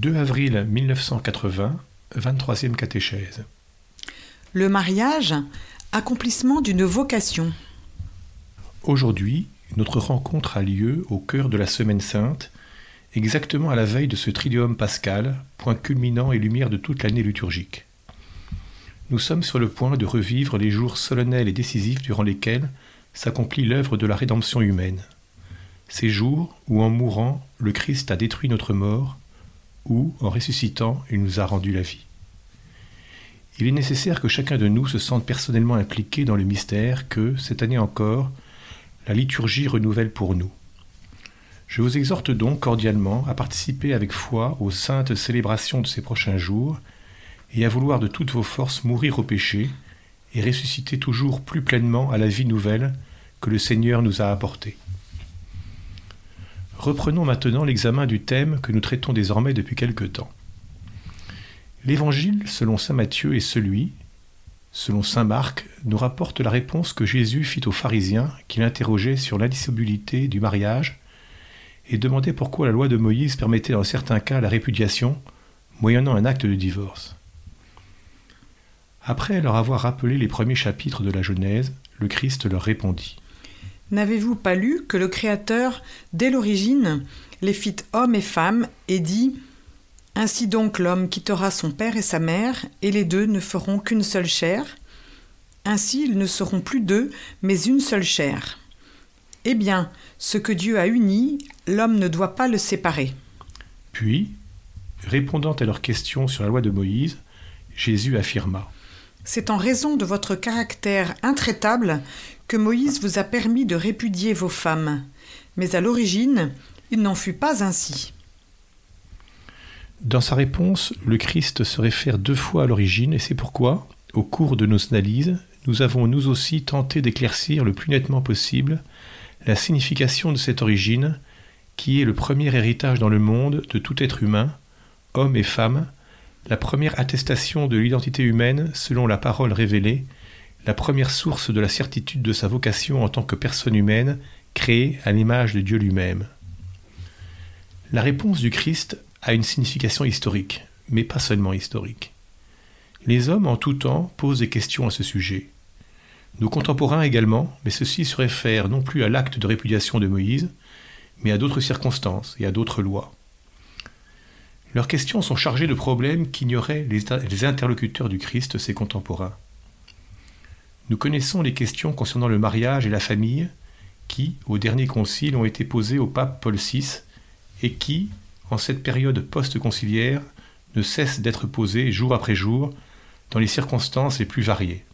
2 avril 1980, 23e catéchèse. Le mariage, accomplissement d'une vocation. Aujourd'hui, notre rencontre a lieu au cœur de la Semaine Sainte, exactement à la veille de ce Triduum pascal, point culminant et lumière de toute l'année liturgique. Nous sommes sur le point de revivre les jours solennels et décisifs durant lesquels s'accomplit l'œuvre de la rédemption humaine. Ces jours où, en mourant, le Christ a détruit notre mort, en ressuscitant, il nous a rendu la vie. Il est nécessaire que chacun de nous se sente personnellement impliqué dans le mystère que, cette année encore, la liturgie renouvelle pour nous. Je vous exhorte donc cordialement à participer avec foi aux saintes célébrations de ces prochains jours et à vouloir de toutes vos forces mourir au péché et ressusciter toujours plus pleinement à la vie nouvelle que le Seigneur nous a apportée. Reprenons maintenant l'examen du thème que nous traitons désormais depuis quelque temps. L'Évangile, selon saint Matthieu, et celui, selon saint Marc, nous rapporte la réponse que Jésus fit aux pharisiens qui l'interrogeaient sur l'indissolubilité du mariage et demandaient pourquoi la loi de Moïse permettait dans certains cas la répudiation, moyennant un acte de divorce. Après leur avoir rappelé les premiers chapitres de la Genèse, le Christ leur répondit. N'avez-vous pas lu que le Créateur, dès l'origine, les fit hommes et femmes et dit Ainsi donc l'homme quittera son père et sa mère, et les deux ne feront qu'une seule chair. Ainsi ils ne seront plus deux, mais une seule chair. Eh bien, ce que Dieu a uni, l'homme ne doit pas le séparer. Puis, répondant à leurs questions sur la loi de Moïse, Jésus affirma C'est en raison de votre caractère intraitable que Moïse vous a permis de répudier vos femmes, mais à l'origine, il n'en fut pas ainsi. Dans sa réponse, le Christ se réfère deux fois à l'origine, et c'est pourquoi, au cours de nos analyses, nous avons nous aussi tenté d'éclaircir le plus nettement possible la signification de cette origine, qui est le premier héritage dans le monde de tout être humain, homme et femme, la première attestation de l'identité humaine selon la parole révélée, la première source de la certitude de sa vocation en tant que personne humaine créée à l'image de Dieu lui-même. La réponse du Christ a une signification historique, mais pas seulement historique. Les hommes en tout temps posent des questions à ce sujet. Nos contemporains également, mais ceci se réfère non plus à l'acte de répudiation de Moïse, mais à d'autres circonstances et à d'autres lois. Leurs questions sont chargées de problèmes qu'ignoraient les interlocuteurs du Christ, ses contemporains. Nous connaissons les questions concernant le mariage et la famille qui, au dernier concile, ont été posées au pape Paul VI et qui, en cette période post-conciliaire, ne cessent d'être posées jour après jour dans les circonstances les plus variées.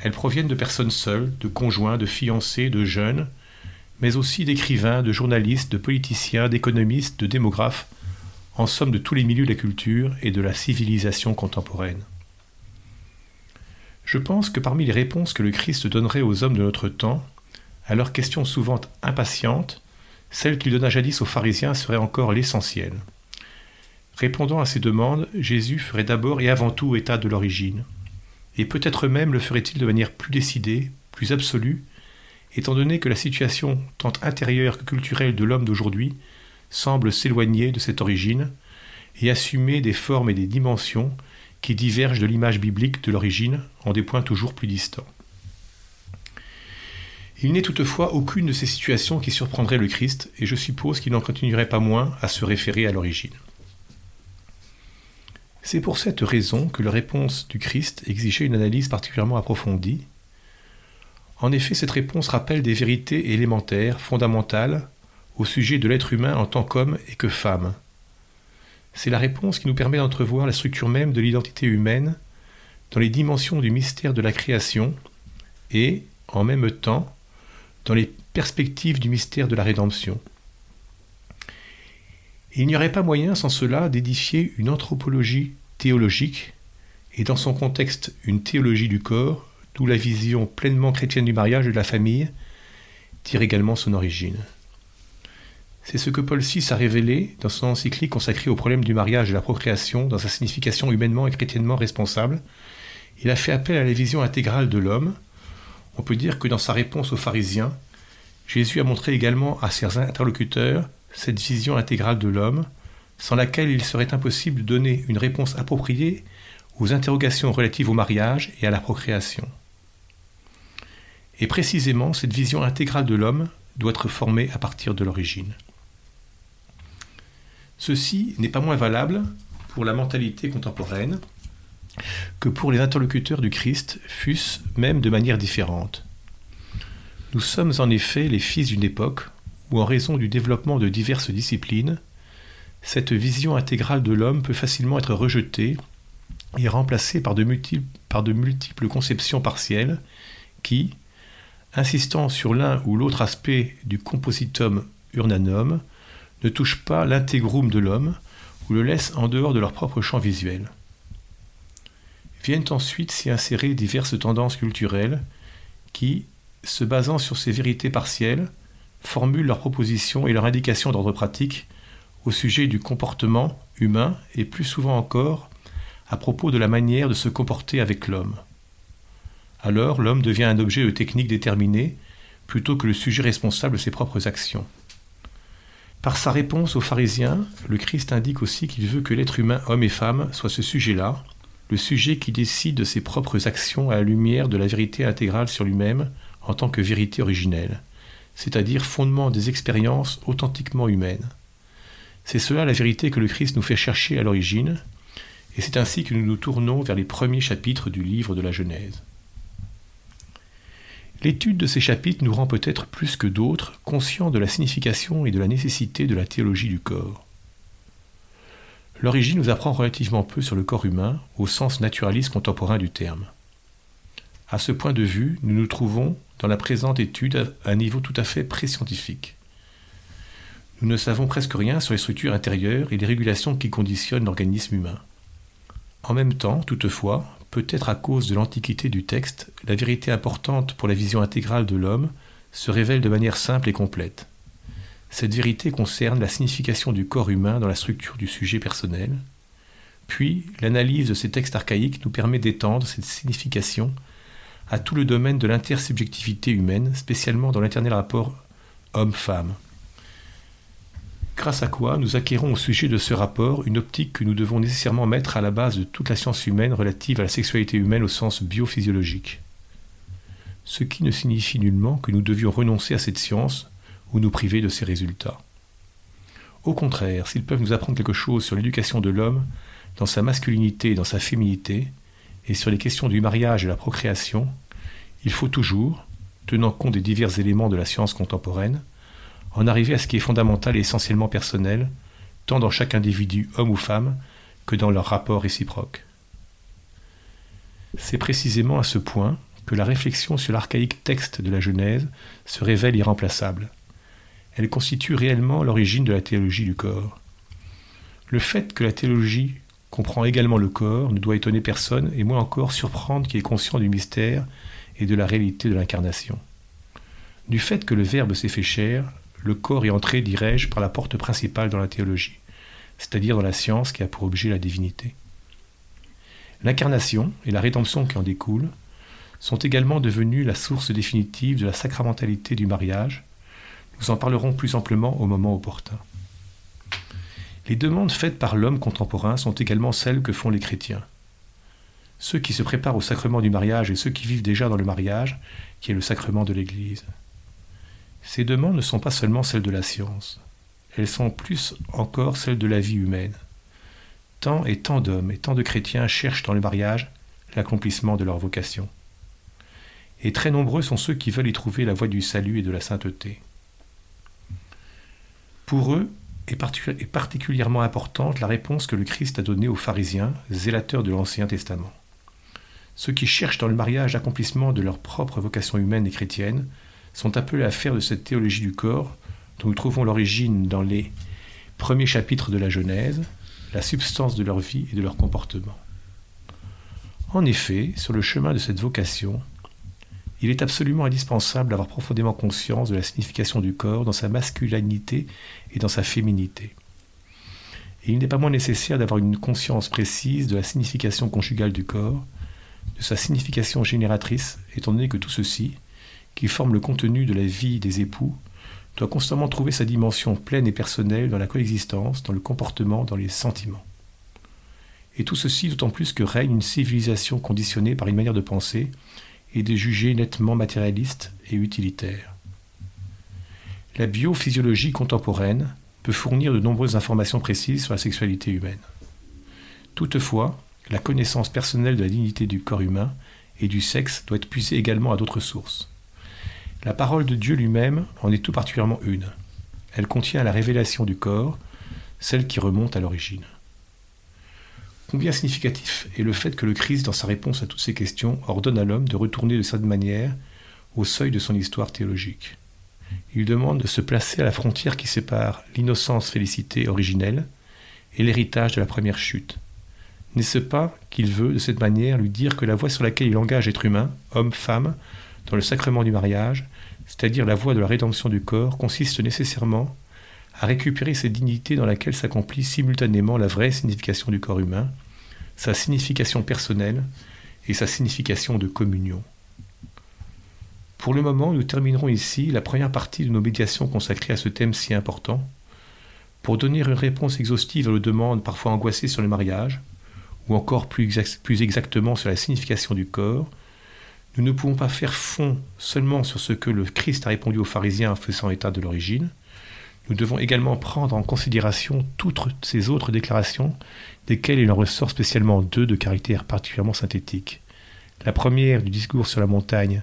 Elles proviennent de personnes seules, de conjoints, de fiancés, de jeunes, mais aussi d'écrivains, de journalistes, de politiciens, d'économistes, de démographes, en somme de tous les milieux de la culture et de la civilisation contemporaine. Je pense que parmi les réponses que le Christ donnerait aux hommes de notre temps, à leurs questions souvent impatientes, celle qu'il donna jadis aux pharisiens serait encore l'essentiel. Répondant à ces demandes, Jésus ferait d'abord et avant tout état de l'origine. Et peut-être même le ferait-il de manière plus décidée, plus absolue, étant donné que la situation tant intérieure que culturelle de l'homme d'aujourd'hui semble s'éloigner de cette origine et assumer des formes et des dimensions qui divergent de l'image biblique de l'origine en des points toujours plus distants. Il n'est toutefois aucune de ces situations qui surprendrait le Christ, et je suppose qu'il n'en continuerait pas moins à se référer à l'origine. C'est pour cette raison que la réponse du Christ exigeait une analyse particulièrement approfondie. En effet, cette réponse rappelle des vérités élémentaires, fondamentales, au sujet de l'être humain en tant qu'homme et que femme, c'est la réponse qui nous permet d'entrevoir la structure même de l'identité humaine dans les dimensions du mystère de la création et, en même temps, dans les perspectives du mystère de la rédemption. il n'y aurait pas moyen sans cela d'édifier une anthropologie théologique et dans son contexte une théologie du corps, d'où la vision pleinement chrétienne du mariage et de la famille tire également son origine. C'est ce que Paul VI a révélé dans son encyclique consacrée au problème du mariage et de la procréation dans sa signification humainement et chrétiennement responsable. Il a fait appel à la vision intégrale de l'homme. On peut dire que dans sa réponse aux pharisiens, Jésus a montré également à ses interlocuteurs cette vision intégrale de l'homme, sans laquelle il serait impossible de donner une réponse appropriée aux interrogations relatives au mariage et à la procréation. Et précisément, cette vision intégrale de l'homme doit être formée à partir de l'origine. Ceci n'est pas moins valable pour la mentalité contemporaine que pour les interlocuteurs du Christ, fût-ce même de manière différente. Nous sommes en effet les fils d'une époque où, en raison du développement de diverses disciplines, cette vision intégrale de l'homme peut facilement être rejetée et remplacée par de, multiples, par de multiples conceptions partielles qui, insistant sur l'un ou l'autre aspect du compositum urnanum, ne touchent pas l'intégrum de l'homme ou le laissent en dehors de leur propre champ visuel. Viennent ensuite s'y insérer diverses tendances culturelles qui, se basant sur ces vérités partielles, formulent leurs propositions et leurs indications d'ordre pratique au sujet du comportement humain et plus souvent encore à propos de la manière de se comporter avec l'homme. Alors l'homme devient un objet de technique déterminée plutôt que le sujet responsable de ses propres actions. Par sa réponse aux pharisiens, le Christ indique aussi qu'il veut que l'être humain, homme et femme, soit ce sujet-là, le sujet qui décide de ses propres actions à la lumière de la vérité intégrale sur lui-même en tant que vérité originelle, c'est-à-dire fondement des expériences authentiquement humaines. C'est cela la vérité que le Christ nous fait chercher à l'origine, et c'est ainsi que nous nous tournons vers les premiers chapitres du livre de la Genèse. L'étude de ces chapitres nous rend peut-être plus que d'autres conscients de la signification et de la nécessité de la théologie du corps. L'origine nous apprend relativement peu sur le corps humain au sens naturaliste contemporain du terme. À ce point de vue, nous nous trouvons dans la présente étude à un niveau tout à fait pré-scientifique. Nous ne savons presque rien sur les structures intérieures et les régulations qui conditionnent l'organisme humain. En même temps, toutefois, peut-être à cause de l'antiquité du texte, la vérité importante pour la vision intégrale de l'homme se révèle de manière simple et complète. Cette vérité concerne la signification du corps humain dans la structure du sujet personnel, puis l'analyse de ces textes archaïques nous permet d'étendre cette signification à tout le domaine de l'intersubjectivité humaine, spécialement dans l'éternel rapport homme-femme grâce à quoi nous acquérons au sujet de ce rapport une optique que nous devons nécessairement mettre à la base de toute la science humaine relative à la sexualité humaine au sens biophysiologique. Ce qui ne signifie nullement que nous devions renoncer à cette science ou nous priver de ses résultats. Au contraire, s'ils peuvent nous apprendre quelque chose sur l'éducation de l'homme, dans sa masculinité et dans sa féminité, et sur les questions du mariage et de la procréation, il faut toujours, tenant compte des divers éléments de la science contemporaine, en arriver à ce qui est fondamental et essentiellement personnel, tant dans chaque individu, homme ou femme, que dans leur rapport réciproque. C'est précisément à ce point que la réflexion sur l'archaïque texte de la Genèse se révèle irremplaçable. Elle constitue réellement l'origine de la théologie du corps. Le fait que la théologie comprend également le corps ne doit étonner personne et moins encore surprendre qui est conscient du mystère et de la réalité de l'incarnation. Du fait que le Verbe s'est fait chair, le corps est entré, dirais-je, par la porte principale dans la théologie, c'est-à-dire dans la science qui a pour objet la divinité. L'incarnation et la rédemption qui en découle sont également devenues la source définitive de la sacramentalité du mariage. Nous en parlerons plus amplement au moment opportun. Les demandes faites par l'homme contemporain sont également celles que font les chrétiens. Ceux qui se préparent au sacrement du mariage et ceux qui vivent déjà dans le mariage, qui est le sacrement de l'Église. Ces demandes ne sont pas seulement celles de la science, elles sont plus encore celles de la vie humaine. Tant et tant d'hommes et tant de chrétiens cherchent dans le mariage l'accomplissement de leur vocation. Et très nombreux sont ceux qui veulent y trouver la voie du salut et de la sainteté. Pour eux est particulièrement importante la réponse que le Christ a donnée aux pharisiens, zélateurs de l'Ancien Testament. Ceux qui cherchent dans le mariage l'accomplissement de leur propre vocation humaine et chrétienne sont appelés à faire de cette théologie du corps, dont nous trouvons l'origine dans les premiers chapitres de la Genèse, la substance de leur vie et de leur comportement. En effet, sur le chemin de cette vocation, il est absolument indispensable d'avoir profondément conscience de la signification du corps dans sa masculinité et dans sa féminité. Et il n'est pas moins nécessaire d'avoir une conscience précise de la signification conjugale du corps, de sa signification génératrice, étant donné que tout ceci, qui forment le contenu de la vie des époux, doit constamment trouver sa dimension pleine et personnelle dans la coexistence, dans le comportement, dans les sentiments. Et tout ceci d'autant plus que règne une civilisation conditionnée par une manière de penser et de juger nettement matérialiste et utilitaire. La biophysiologie contemporaine peut fournir de nombreuses informations précises sur la sexualité humaine. Toutefois, la connaissance personnelle de la dignité du corps humain et du sexe doit être puisée également à d'autres sources. La parole de Dieu lui-même en est tout particulièrement une. Elle contient la révélation du corps, celle qui remonte à l'origine. Combien significatif est le fait que le Christ, dans sa réponse à toutes ces questions, ordonne à l'homme de retourner de cette manière au seuil de son histoire théologique? Il demande de se placer à la frontière qui sépare l'innocence félicité originelle et l'héritage de la première chute. N'est-ce pas qu'il veut, de cette manière, lui dire que la voie sur laquelle il engage être humain, homme, femme, dans le sacrement du mariage, c'est-à-dire la voie de la rédemption du corps, consiste nécessairement à récupérer cette dignité dans laquelle s'accomplit simultanément la vraie signification du corps humain, sa signification personnelle et sa signification de communion. Pour le moment, nous terminerons ici la première partie de nos médiations consacrées à ce thème si important. Pour donner une réponse exhaustive aux demandes parfois angoissées sur le mariage, ou encore plus, plus exactement sur la signification du corps, nous ne pouvons pas faire fond seulement sur ce que le Christ a répondu aux pharisiens en faisant état de l'origine. Nous devons également prendre en considération toutes ces autres déclarations, desquelles il en ressort spécialement deux de caractère particulièrement synthétique. La première du discours sur la montagne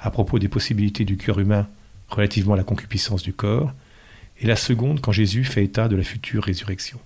à propos des possibilités du cœur humain relativement à la concupiscence du corps, et la seconde quand Jésus fait état de la future résurrection.